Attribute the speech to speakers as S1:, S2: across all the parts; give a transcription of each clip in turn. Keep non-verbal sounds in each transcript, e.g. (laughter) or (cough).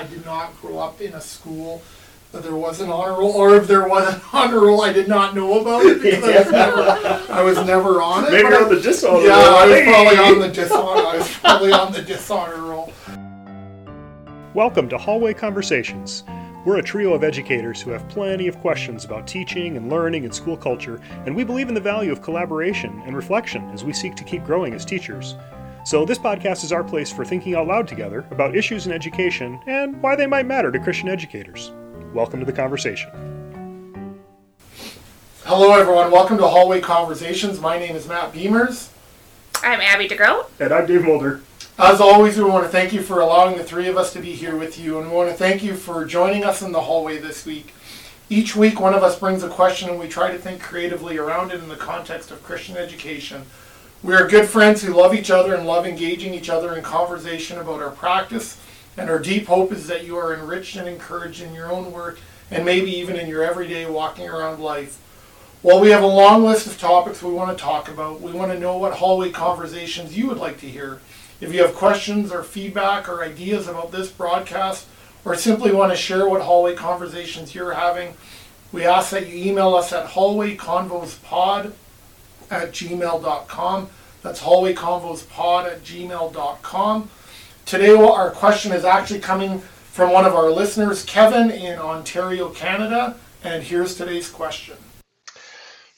S1: I did not grow up in a school that there was an honor roll, or if there was an (laughs) honor roll, I did not know about it because I was never, I was never on it.
S2: Maybe you're
S1: I-
S2: on the dishonor
S1: Yeah,
S2: roll.
S1: I was
S2: Hey!
S1: probably on the dishonor. I was probably on the dishonor roll.
S3: Welcome to Hallway Conversations. We're a trio of educators who have plenty of questions about teaching and learning and school culture, and we believe in the value of collaboration and reflection as we seek to keep growing as teachers. So, this podcast is our place for thinking out loud together about issues in education and why they might matter to Christian educators. Welcome to the conversation.
S1: Hello, everyone. Welcome to Hallway Conversations. My name is Matt Beimers.
S4: I'm Abby DeGroat.
S2: And I'm Dave Mulder.
S1: As always, we want to thank you for allowing the three of us to be here with you, and we want to thank you for joining us in the hallway this week. Each week, one of us brings a question, and we try to think creatively around it in the context of Christian education. We are good friends who love each other and love engaging each other in conversation about our practice, and our deep hope is that you are enriched and encouraged in your own work, and maybe even in your everyday walking around life. While we have a long list of topics we want to talk about, we want to know what hallway conversations you would like to hear. If you have questions or feedback or ideas about this broadcast, or simply want to share what hallway conversations you're having, we ask that you email us at hallwayconvospod at gmail.com. That's hallwayconvospod at gmail.com. Today, our question is actually coming from one of our listeners, Kevin in Ontario, Canada. And here's today's question.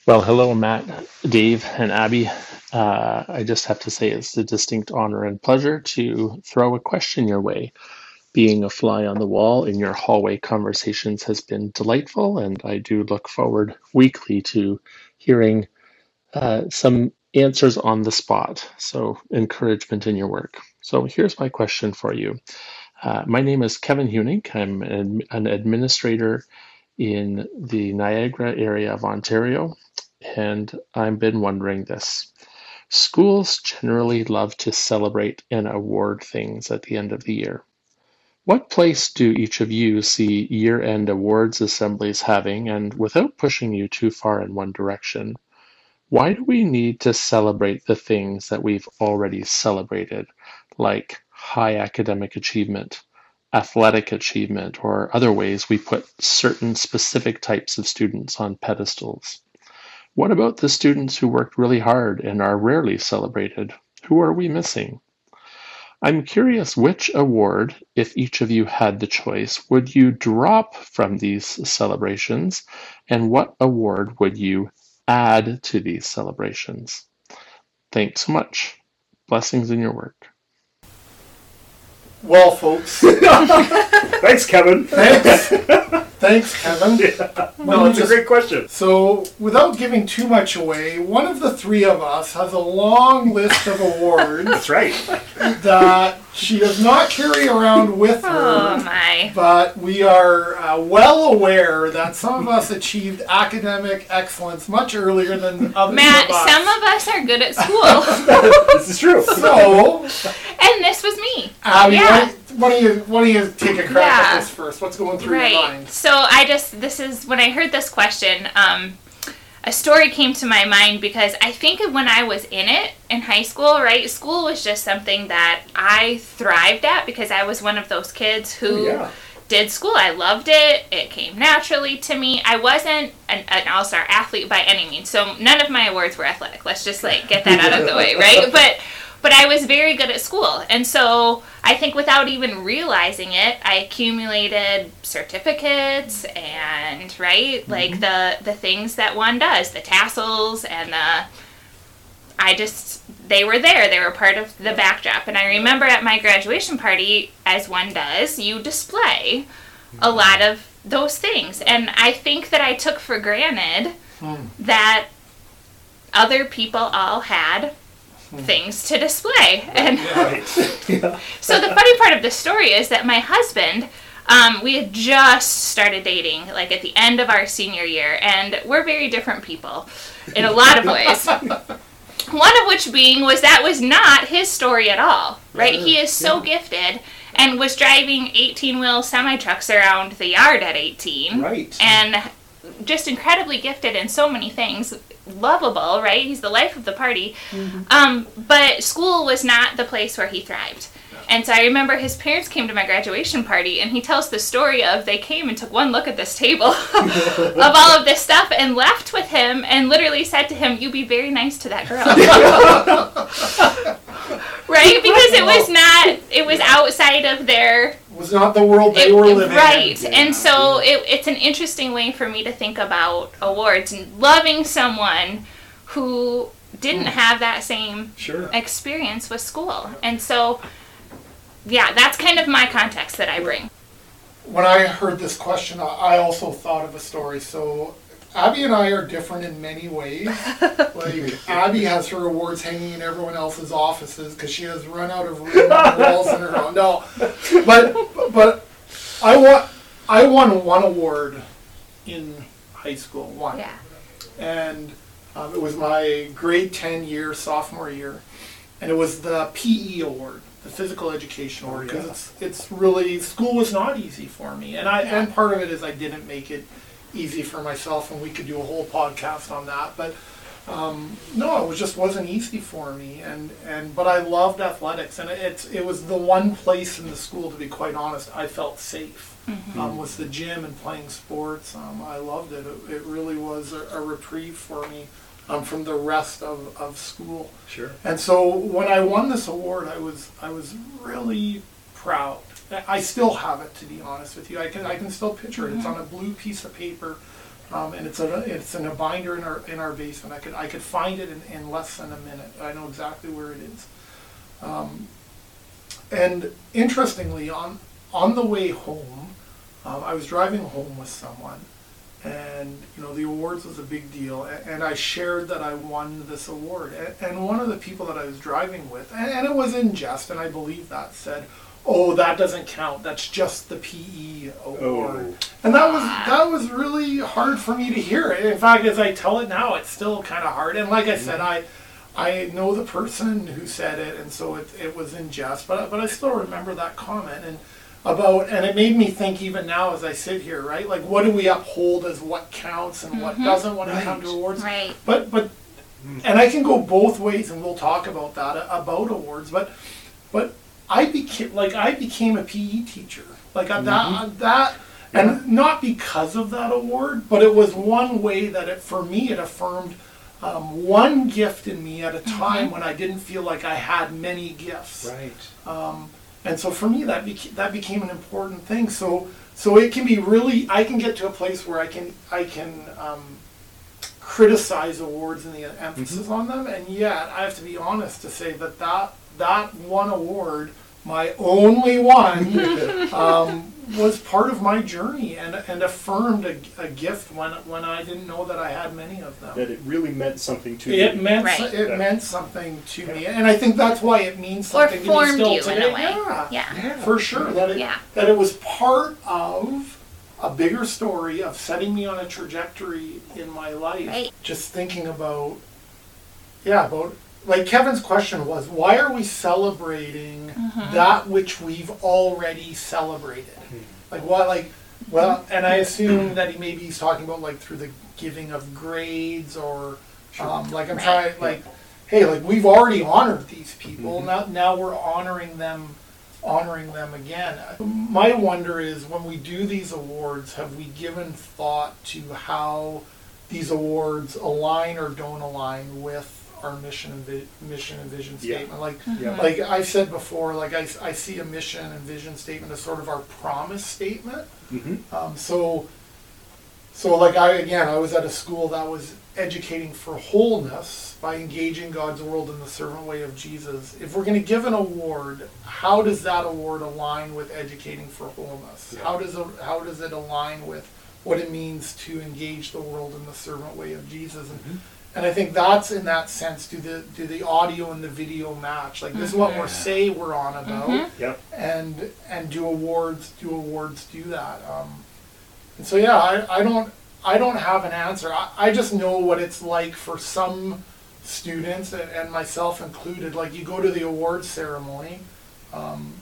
S5: Well, hello, Matt, Dave, and Abby. Uh, I just have to say it's a distinct honor and pleasure to throw a question your way. Being a fly on the wall in your hallway conversations has been delightful, and I do look forward weekly to hearing uh, some answers on the spot. So, encouragement in your work. So, here's my question for you. Uh, my name is Kevin Hunig. I'm an, an administrator in the Niagara area of Ontario, and I've been wondering this. Schools generally love to celebrate and award things at the end of the year. What place do each of you see year end awards assemblies having, and without pushing you too far in one direction, why do we need to celebrate the things that we've already celebrated, like high academic achievement, athletic achievement, or other ways we put certain specific types of students on pedestals? What about the students who worked really hard and are rarely celebrated? Who are we missing? I'm curious which award, if each of you had the choice, would you drop from these celebrations, and what award would you add to these celebrations? Thanks so much. Blessings in your work.
S1: Well, folks, (laughs)
S2: Thanks, Kevin.
S1: thanks. (laughs) thanks, Kevin.
S2: No, it's a great question.
S1: So, without giving too much away, one of the three of us has a long list of awards
S2: That's right.
S1: that she does not carry around with
S4: Oh
S1: her.
S4: my.
S1: But we are uh, well aware that some of us achieved academic excellence much earlier than others
S4: Matt,
S1: of us.
S4: some of us are good at school. (laughs)
S2: This is true.
S1: so,
S4: and this was me.
S1: Abby,
S4: Yeah.
S1: why, don't you, why don't you take a crack
S4: Yeah.
S1: at this first? What's going through your
S4: Right.
S1: mind?
S4: So I just this is when I heard this question, um, a story came to my mind because I think of when I was in it in high school, right? School was just something that I thrived at because I was one of those kids who oh,
S2: yeah.
S4: did school. I loved it. It came naturally to me. I wasn't an, an all-star athlete by any means. So none of my awards were athletic. Let's just like get that out of the way, right? (laughs) But but I was very good at school. And so I think without even realizing it, I accumulated certificates and right? Mm-hmm. Like the the things that one does, the tassels and the I just they were there. They were part of the backdrop. And I remember at my graduation party, as one does, you display a mm-hmm. lot of those things. And I think that I took for granted hmm. that other people all had things to display. And (laughs)
S2: yeah.
S4: so the funny part of the story is that my husband, um, we had just started dating, like at the end of our senior year, and we're very different people in a lot of ways. (laughs) One of which being was that was not his story at all, right? He is so gifted and was driving 18 wheel semi trucks around the yard at 18
S2: Right.
S4: and just incredibly gifted in so many things lovable right? He's the life of the party. Um, but school was not the place where he thrived. And so I remember his parents came to my graduation party, and he tells the story of they came and took one look at this table (laughs) of all of this stuff and left with him and literally said to him, "You be very nice to that girl." (laughs) (laughs) right? Because it was not, it was outside of their
S1: was not the world they
S4: it-
S1: were living in.
S4: right
S1: in.
S4: and so it, it's an interesting way for me to think about awards and loving someone who didn't hmm. have that same
S2: Sure.
S4: experience with school and so yeah that's kind of my context that i bring
S1: When I heard this question, I- I also thought of a story. So Abby and I are different in many ways. (laughs) like Abby has her awards hanging in everyone else's offices because she has run out of room on the walls in her own. No, but but I won I won one award in high school. One.
S4: yeah
S1: and um, it was my grade 10 year, sophomore year, and it was the PE award, the physical education award, because
S2: yeah.
S1: it's, it's really, school was not easy for me. And I, and part of it is I didn't make it easy for myself, and we could do a whole podcast on that, but um, no, it was just wasn't easy for me, and, and but I loved athletics, and it's it was the one place in the school, to be quite honest, I felt safe. Um, was the gym and playing sports. Um, I loved it. It, it really was a, a reprieve for me um, from the rest of, of school.
S2: Sure.
S1: And so when I won this award, I was I was really proud. I- still have it, to be honest with you. I can I can still picture it. It's on a blue piece of paper, um, and it's a it's in a binder in our in our basement. I could I could find it in, in less than a minute. I know exactly where it is. Um, and interestingly, on on the way home, um, I was driving home with someone, and you know the awards was a big deal, a- and I shared that I won this award, A- and one of the people that I was driving with, and, and it was in jest, and I believe that said, "Oh, that doesn't count. That's just the PE award."
S2: Oh.
S1: And that was that was really hard for me to hear. In fact, as I tell it now, it's still kind of hard. And like I said, mm-hmm. I I know the person who said it, and so it, it was in jest. But but I still remember that comment and about and it made me think even now as I sit here, right? Like what do we uphold as what counts and what mm-hmm. doesn't when it comes to awards?
S4: right
S1: But but mm. and I can go both ways, and we'll talk about that about awards. But but I became like I became a PE teacher, like uh, that that, and not because of that award, but it was one way that it for me it affirmed. Um, one gift in me at a time when I didn't feel like I had many gifts.
S2: Right.
S1: And so for me, that beca- that became an important thing. So so it can be really. I can get to a place where I can I can um, criticize awards and the emphasis on them, and yet I have to be honest to say that that that one award, my only one, (laughs) um, was part of my journey and and affirmed a, a gift when when I didn't know that I had many of them.
S2: That it really meant something to
S1: It
S2: you.
S1: meant
S4: Right.
S1: so- it
S2: Yeah.
S1: meant something to me, and I think that's why it means
S4: or
S1: something to me
S4: formed
S1: still
S4: you
S1: today.
S4: in a way
S1: Yeah,
S4: yeah
S1: for sure. That it
S4: Yeah.
S1: that it was part of a bigger story of setting me on a trajectory in my life.
S4: Right.
S1: Just thinking about, yeah, about like Kevin's question was, why are we celebrating
S4: Mm-hmm.
S1: that which we've already celebrated? Like what, like, well, and I assume that he maybe he's talking about like through the giving of grades or, um, like I'm trying, like, hey, like we've already honored these people. Now, now we're honoring them, honoring them again. My wonder is when we do these awards, have we given thought to how these awards align or don't align with our mission and vi- mission and vision
S2: Yeah.
S1: statement? Like,
S2: Yeah.
S1: like I've said before, like I, I see a mission and vision statement as sort of our promise statement.
S2: hmm
S1: Um, so, so like I again, I was at a school that was educating for wholeness by engaging God's world in the servant way of Jesus. If we're going to give an award, how does that award align with educating for wholeness?
S2: Yeah.
S1: How does it, how does it align with what it means to engage the world in the servant way of Jesus? And, and I think that's in that sense. Do the do the audio and the video match? Like this is what we're say we're on about
S2: Yep.
S1: and and do awards do awards do that um, and so yeah I, I don't I don't have an answer I, I just know what it's like for some students and, and myself included like you go to the awards ceremony um,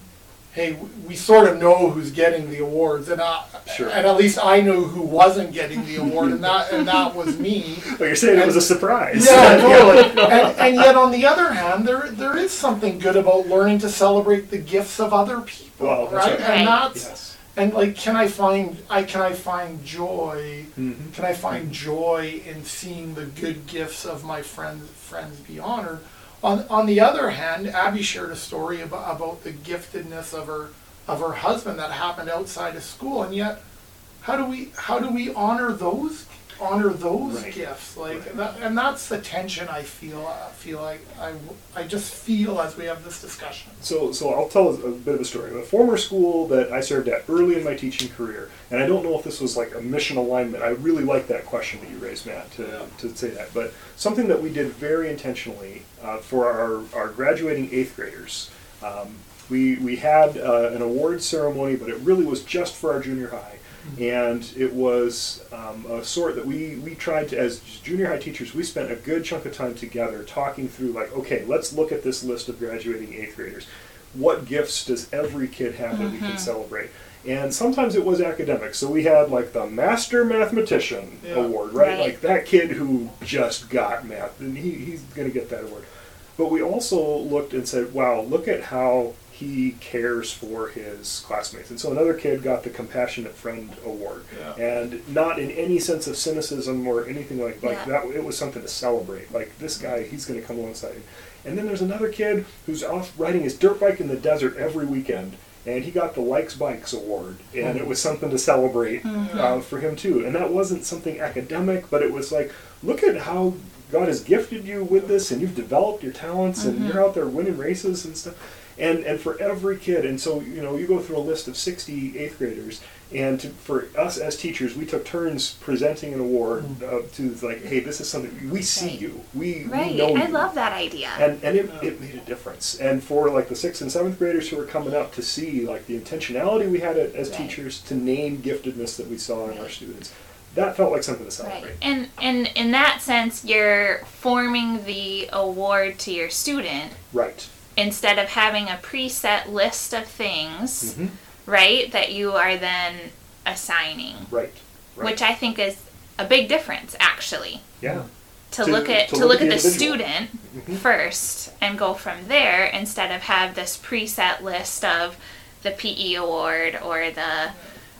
S1: hey, we sort of know who's getting the awards, and I,
S2: Sure.
S1: and at least I knew who wasn't getting the award, and that and that (laughs) was me.
S3: But you're saying it was a surprise.
S1: Yeah, (laughs) totally. And, and yet, on the other hand, there there is something good about learning to celebrate the gifts of other people,
S3: Well, that's
S1: right?
S3: right.
S1: And that's
S3: Yes.
S1: and like, can I find I can I find joy?
S3: Mhm.
S1: Can I find joy in seeing the good gifts of my friends friends be honored? On on the other hand, Abby shared a story about about the giftedness of her of her husband that happened outside of school, and yet, how do we how do we honor those honor those
S3: Right.
S1: gifts? Like,
S3: Right.
S1: that, and that's the tension I feel. I feel like I I just feel as we have this discussion.
S3: So, so I'll tell a bit of a story. A former school that I served at early in my teaching career, and I don't know if this was like a mission alignment. I really like that question that you raised, Matt, to, to say that. But something that we did very intentionally uh, for our, our graduating eighth graders. Um, we, we had uh, an award ceremony, but it really was just for our junior high. And it was um, a sort that we, we tried to, as junior high teachers, we spent a good chunk of time together talking through, like, okay, let's look at this list of graduating eighth graders. What gifts does every kid have that we can celebrate? And sometimes it was academic. So we had like the Master Mathematician
S1: Yeah.
S3: Award, right?
S4: Right.
S3: Like that kid who just got math, and he, he's going to get that award. But we also looked and said, wow, look at how he cares for his classmates. And so another kid got the Compassionate Friend Award.
S1: Yeah.
S3: And not in any sense of cynicism or anything like, like
S4: Yeah.
S3: that. It was something to celebrate. Like this guy, he's going to come alongside him. And then there's another kid who's off riding his dirt bike in the desert every weekend. And he got the Likes Bikes Award, and it was something to celebrate uh, for him too. And that wasn't something academic, but it was like, look at how God has gifted you with this, and you've developed your talents, and you're out there winning races and stuff. And and for every kid, and so you know, you go through a list of 60 eighth graders, and to, for us as teachers, we took turns presenting an award uh, to like, hey, this is something we see you, we,
S4: Right.
S3: we know
S4: I
S3: you.
S4: love that idea.
S3: And, and it, it made a difference. And for like the sixth and seventh graders who were coming up to see like the intentionality we had as
S4: Right.
S3: teachers to name giftedness that we saw in our students, that felt like something to celebrate.
S4: Right.
S3: celebrate.
S4: And and in that sense you're forming the award to your student
S3: Right.
S4: Instead of having a preset list of things,
S3: Mhm.
S4: right, that you are then assigning.
S3: Right. Right.
S4: Which I think is a big difference actually.
S3: yeah.
S4: To,
S3: To-
S4: look at
S3: to
S4: to,
S3: look
S4: look
S3: at the
S4: the student
S3: Mhm.
S4: first and go from there instead of have this preset list of the PE award or the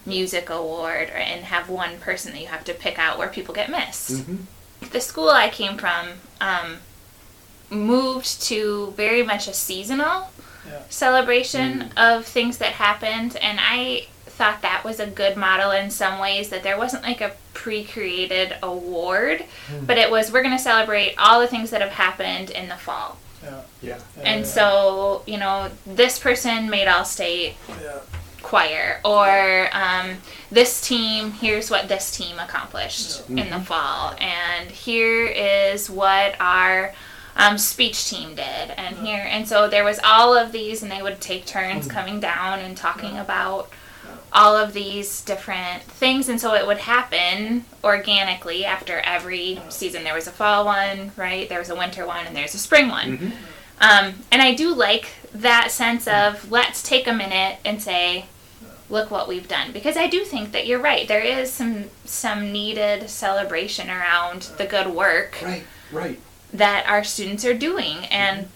S4: music award or, and have one person that you have to pick out where people get missed.
S3: Mhm.
S4: The school I came from um, moved to very much a seasonal
S1: Yeah.
S4: celebration mm. of things that happened and I thought that was a good model in some ways that there wasn't like a pre-created award hmm. but it was we're going to celebrate all the things that have happened in the fall
S1: Yeah.
S3: Yeah.
S4: and so you know this person made all state
S1: Yeah.
S4: choir or um, this team here's what this team accomplished in the mm-hmm. fall and here is what our um, speech team did and here and so there was all of these and they would take turns coming down and talking about all of these different things and so it would happen organically after every season. There was a fall one right? There was a winter one and there's a spring one. Um, and i do like that sense of let's take a minute and say look what we've done. Because i do think that you're right. There is some some needed celebration around the good work
S3: Right. Right.
S4: That our students are doing and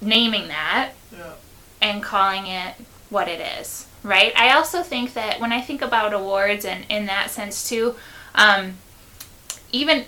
S4: naming that
S1: Yeah.
S4: and calling it what it is right i also think that when i think about awards and in that sense too um, even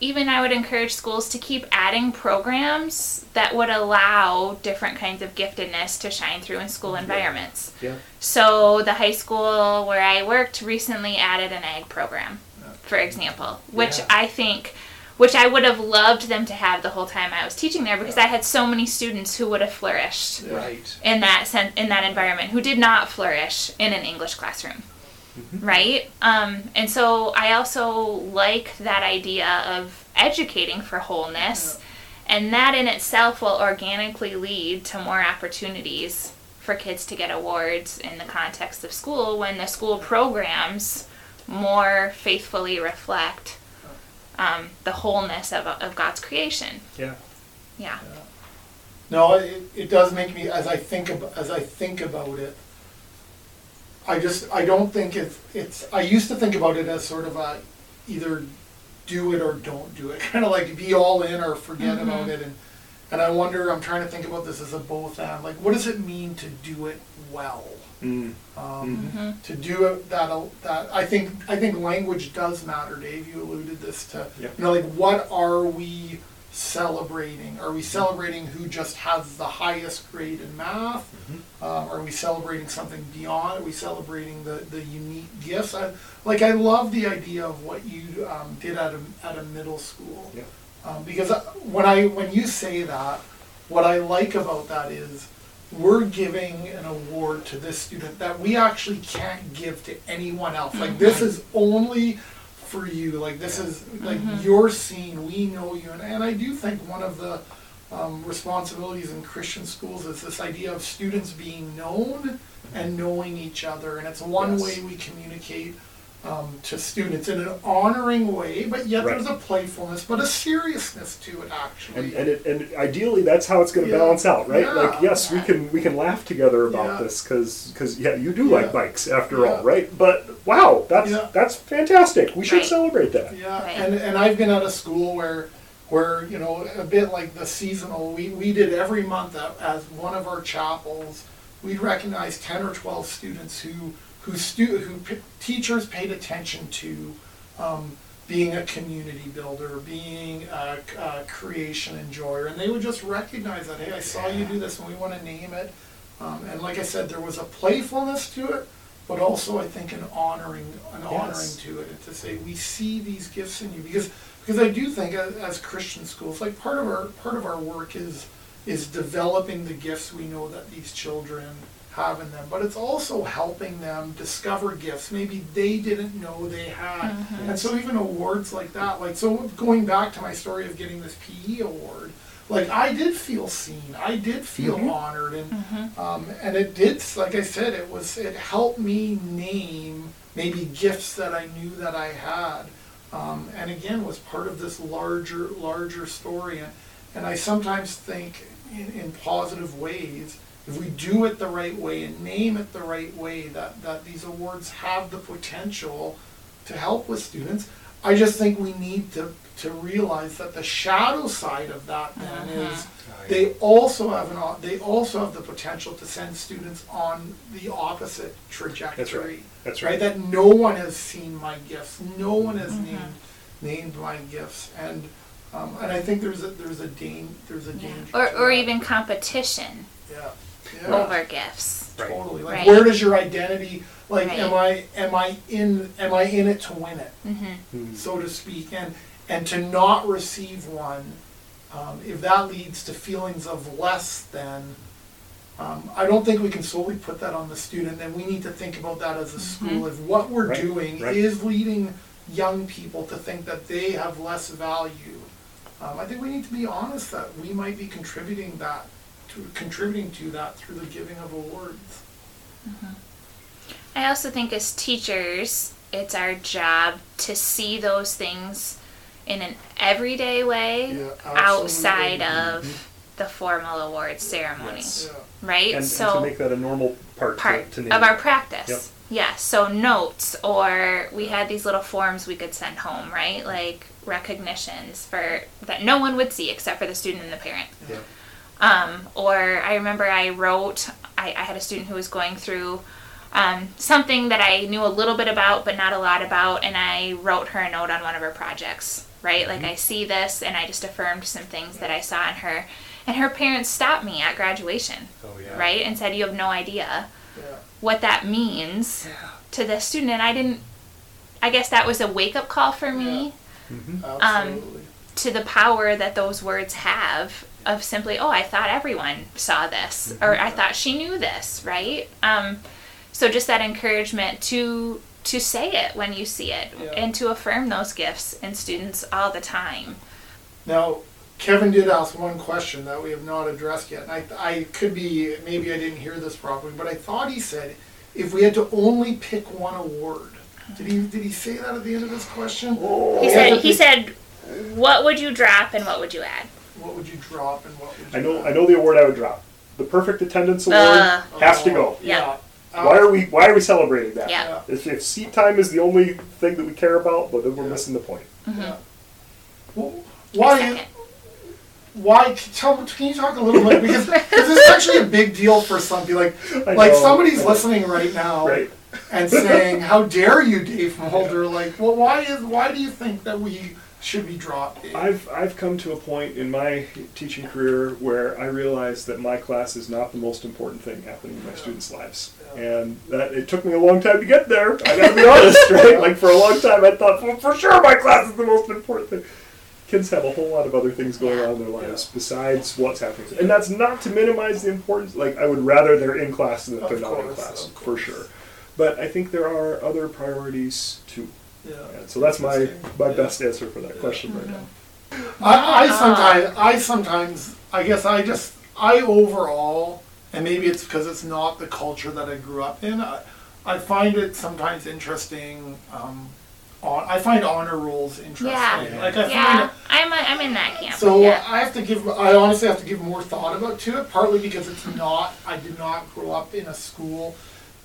S4: even i would encourage schools to keep adding programs that would allow different kinds of giftedness to shine through in school environments
S3: Yeah.
S4: so the high school where I worked recently added an ag program, for example, which
S3: Yeah.
S4: I think, which I would have loved them to have the whole time I was teaching there because I had so many students who would have flourished
S3: Right.
S4: in that sen- in that environment who did not flourish in an English classroom. Right? Um, and so I also like that idea of educating for wholeness, and that in itself will organically lead to more opportunities for kids to get awards in the context of school when the school programs more faithfully reflect um, the wholeness of, of God's creation.
S3: Yeah.
S4: Yeah.
S1: No, it, it does make me, as I think ab- as I think about it, I just, I don't think it's, it's, I used to think about it as sort of a either do it or don't do it, (laughs) kind of like be all in or forget about it. And, and I wonder, I'm trying to think about this as a both and, like, what does it mean to do it well?
S2: Mm.
S1: Um, To do it, that, that, I think, I think language does matter, Dave, you alluded this to,
S2: Yep.
S1: you know, like, what are we celebrating? Are we celebrating who just has the highest grade in math? Um, are we celebrating something beyond? Are we celebrating the, the unique gifts? I, like, I love the idea of what you um, did at a, at a middle school.
S2: Yeah.
S1: Um, because when I when you say that, what I like about that is we're giving an award to this student that we actually can't give to anyone else. Like (clears throat) this is only for you. Like this is like you're seen. We know you, and, and I do think one of the um, responsibilities in Christian schools is this idea of students being known and knowing each other, and it's one
S2: Yes.
S1: way we communicate um, to students in an honoring way, but yet
S2: Right.
S1: there's a playfulness, but a seriousness to it actually.
S2: And and, it, and ideally, that's how it's going to
S1: Yeah.
S2: balance out, right?
S1: Yeah.
S2: Like, yes, we can we can laugh together about
S1: Yeah.
S2: this because because yeah, you do
S1: Yeah.
S2: like bikes after
S1: Yeah.
S2: all, right? But wow, that's
S1: Yeah.
S2: that's fantastic. We should
S4: Right.
S2: celebrate that.
S1: Yeah,
S4: Right.
S1: and, and I've been at a school where, where, you know, a bit like the seasonal, we, we did every month at- as one of our chapels, we'd recognize ten or twelve students who, who stu, who p- teachers paid attention to, um, being a community builder, being a creation enjoyer, and they would just recognize that, hey, I saw you do this and we wanna name it. Um, and like I said, there was a playfulness to it, but also I think an honoring, an honoring to it, and to say we see these gifts in you because because I do think as, as Christian schools, like part of our part of our work is is developing the gifts we know that these children have in them, but it's also helping them discover gifts maybe they didn't know they had, and so even awards like that, like so going back to my story of getting this PE award. Like I did feel seen, I did feel honored, and um, and it did. Like I said, it was it helped me name maybe gifts that I knew that I had, um, and again was part of this larger larger story. And and I sometimes think in, in positive ways, if we do it the right way and name it the right way, that that these awards have the potential to help with students. I just think we need to, to realize that the shadow side of that then is they also have an o- they also have the potential to send students on the opposite trajectory.
S2: That's
S1: Right?
S2: That's right.
S1: That no one has seen my gifts. No one has named named my gifts. And um, and I think there's a there's a dan- there's a danger.
S4: Or,
S1: to
S4: or
S1: that.
S4: even competition
S1: yeah. Yeah.
S4: over gifts.
S2: Right.
S1: Totally. Like
S4: Right.
S1: where does your identity like am I am I in am I in it to win it?
S4: hmm
S1: so to speak, and and to not receive one, um, if that leads to feelings of less than, um, I don't think we can solely put that on the student. And we need to think about that as a school. If what we're
S2: Right,
S1: doing
S2: right.
S1: is leading young people to think that they have less value, um, I think we need to be honest that we might be contributing that to contributing to that through the giving of awards. Mm-hmm.
S4: I also think as teachers, it's our job to see those things in an everyday way
S1: Yeah,
S4: outside
S1: absolutely.
S4: of mm-hmm. the formal awards ceremony,
S2: Yes.
S1: Yeah.
S4: right?
S2: And,
S4: so
S2: and to make that a normal part,
S4: part
S2: to, to
S4: of our practice.
S2: Yep.
S4: Yeah, so notes or we had these little forms we could send home, right? Like recognitions for that no one would see except for the student and the parent.
S2: Yeah.
S4: Um, or I remember I wrote, I, I had a student who was going through um, something that I knew a little bit about, but not a lot about, and I wrote her a note on one of her projects, right? Like, I see this, and I just affirmed some things that I saw in her. And her parents stopped me at graduation,
S2: Oh yeah.
S4: right? And said, You have no idea
S1: Yeah.
S4: what that means to this student. And I didn't, I guess that was a wake up call for me
S2: Mm-hmm.
S1: Absolutely.
S4: to the power that those words have of simply, oh, I thought everyone saw this, or I thought she knew this, right? Um, so just that encouragement to to say it when you see it,
S1: Yeah.
S4: and to affirm those gifts in students all the time.
S1: Now, Kevin did ask one question that we have not addressed yet, and I, I could be, maybe I didn't hear this properly, but I thought he said if we had to only pick one award. Did he, did he say that at the end of his question?
S4: He said, he said, what would you drop and what would you add?
S1: What would you drop and what would you
S2: I know.
S1: add?
S2: I know the award I would drop. The perfect attendance award
S4: Uh,
S2: has to go.
S4: Yeah.
S2: Why are we? Why are we celebrating that?
S4: Yeah.
S2: If, if seat time is the only thing that we care about, but then we're
S1: Yeah.
S2: missing the point.
S1: Yeah. Well, why?
S4: Second.
S1: Why? Tell. Can you talk a little bit because because it's actually a big deal for some people. Like
S2: I
S1: like
S2: know.
S1: somebody's listening right now
S2: Right.
S1: and saying, "How dare you, Dave Mulder?" Like, well, why is why do you think that we should be dropped?
S2: I've I've come to a point in my teaching career where I realize that my class is not the most important thing happening in my students' lives, and that it took me a long time to get there. I gotta be honest, (laughs) right? Like for a long time, I thought, well, for sure, my class is the most important thing. Kids have a whole lot of other things going on in their lives besides what's happening, and that's not to minimize the importance. Like I would rather they're in class than that they're
S1: Of
S2: not in class, for sure. But I think there are other priorities too.
S1: Yeah.
S2: So that's my my
S1: Yeah.
S2: best answer for that question right now.
S1: I, I sometimes, I sometimes, I guess I just, I overall, and maybe it's because it's not the culture that I grew up in. I, I find it sometimes interesting. Um, on, I find honor rolls interesting.
S4: Yeah.
S1: Like I find
S4: Yeah, I'm, a, I'm in that camp.
S1: So
S4: yeah.
S1: I have to give. I honestly have to give more thought about to it. Partly because it's not. I did not grow up in a school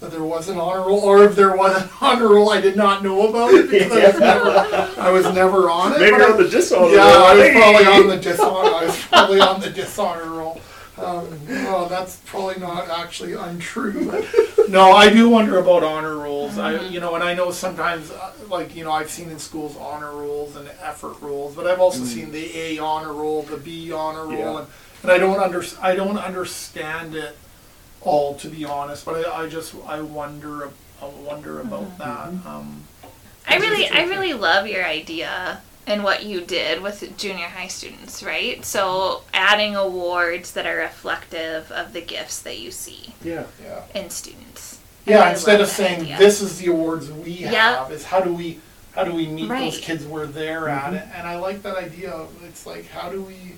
S1: that there was an honor roll, or if there was an (laughs) honor roll, I did not know about it because I was never. I was never on it.
S2: Maybe
S1: but I-
S2: on the dishonor
S1: yeah,
S2: roll.
S1: I was probably on the dishonor. I was probably on the dishonor roll. Um, well, that's probably not actually untrue. (laughs) No, I do wonder about honor rolls. I, you know, and I know sometimes, uh, like you know, I've seen in schools honor rolls and effort rolls, but I've also seen the A honor roll, the B honor roll,
S2: Yeah.
S1: and, and I don't under, I don't understand it all to be honest. But I, I just I wonder, I wonder uh-huh. about that. Mm-hmm. Um,
S4: I really, I really love your idea and what you did with junior high students, right? So adding awards that are reflective of the gifts that you see
S2: Yeah.
S1: yeah.
S4: in students.
S1: Yeah,
S4: I
S1: instead
S4: love
S1: of
S4: that
S1: saying
S4: idea.
S1: this is the awards we
S4: Yeah.
S1: have, is how do we how do we meet
S4: Right.
S1: those kids where they're at? Mm-hmm. And I like that idea. Of, it's like how do we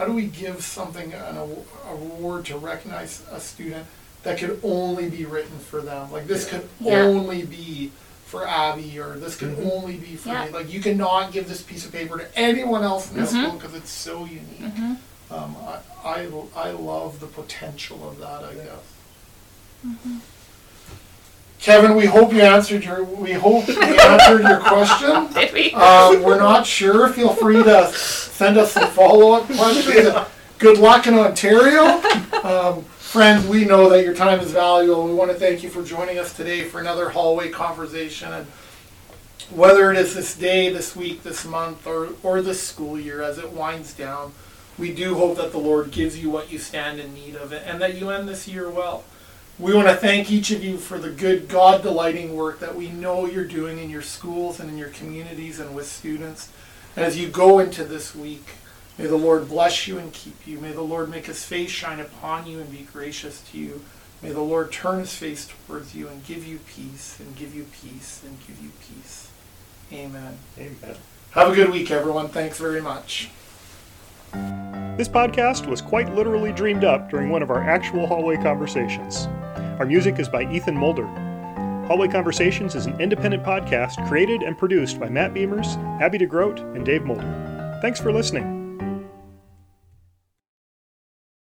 S1: how do we give something an aw- award to recognize a student that could only be written for them? Like this could
S4: Yeah.
S1: only be for Abby, or this could
S2: Mhm.
S1: only be for
S4: Yeah.
S1: me. Like you cannot give this piece of paper to anyone else in the
S4: Mhm.
S1: school because it's so unique.
S4: Mhm.
S1: Um, I, I I love the potential of that. I guess. Kevin, we hope you answered your. We hope we answered your question. (laughs)
S4: Did we?
S1: Um, we're not sure. Feel free to send us some follow-up questions. Good luck in Ontario, um, friends. We know that your time is valuable. We want to thank you for joining us today for another hallway conversation. And whether it is this day, this week, this month, or or this school year as it winds down, we do hope that the Lord gives you what you stand in need of, and that you end this year well. We want to thank each of you for the good, God delighting work that we know you're doing in your schools and in your communities and with students. And as you go into this week, may the Lord bless you and keep you. May the Lord make his face shine upon you and be gracious to you. May the Lord turn his face towards you and give you peace, and give you peace, and give you peace. Amen.
S2: Amen.
S1: Have a good week, everyone. Thanks very much.
S3: This podcast was quite literally dreamed up during one of our actual hallway conversations. Our music is by Ethan Mulder. Hallway Conversations is an independent podcast created and produced by Matt Beimers, Abby DeGroat, and Dave Mulder. Thanks for listening.